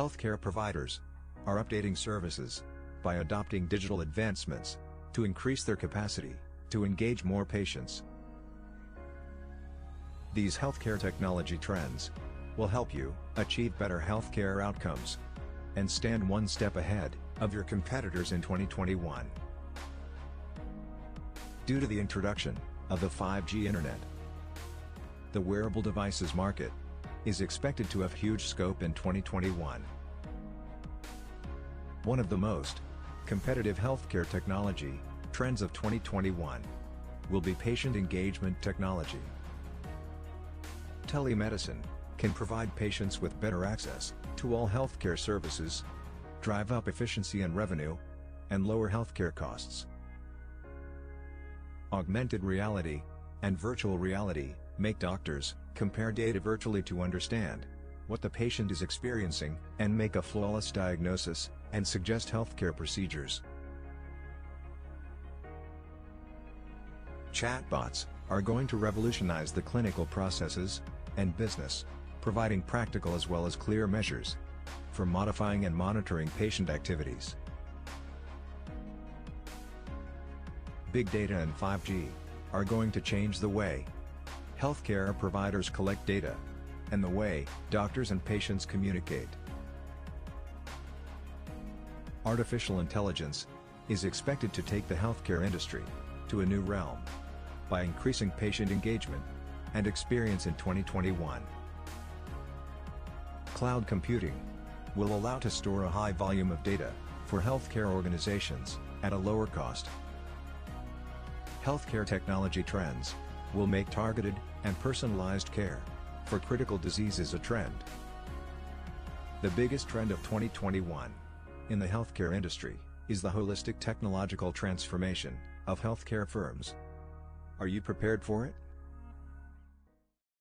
Healthcare providers are updating services by adopting digital advancements to increase their capacity to engage more patients. These healthcare technology trends will help you achieve better healthcare outcomes and stand one step ahead of your competitors in 2021. Due to the introduction of the 5G Internet, the wearable devices market is expected to have huge scope in 2021. One of the most competitive healthcare technology trends of 2021 will be patient engagement technology. Telemedicine can provide patients with better access to all healthcare services, drive up efficiency and revenue, and lower healthcare costs. Augmented reality and virtual reality make doctors compare data virtually to understand what the patient is experiencing and make a flawless diagnosis and suggest healthcare procedures. Chatbots are going to revolutionize the clinical processes and business, providing practical as well as clear measures for modifying and monitoring patient activities. Big data and 5G are going to change the way healthcare providers collect data and the way doctors and patients communicate. Artificial intelligence is expected to take the healthcare industry to a new realm by increasing patient engagement and experience in 2021. Cloud computing will allow to store a high volume of data for healthcare organizations at a lower cost. Healthcare technology trends will make targeted and personalized care for critical diseases a trend. The biggest trend of 2021 in the healthcare industry is the holistic technological transformation of healthcare firms. Are you prepared for it?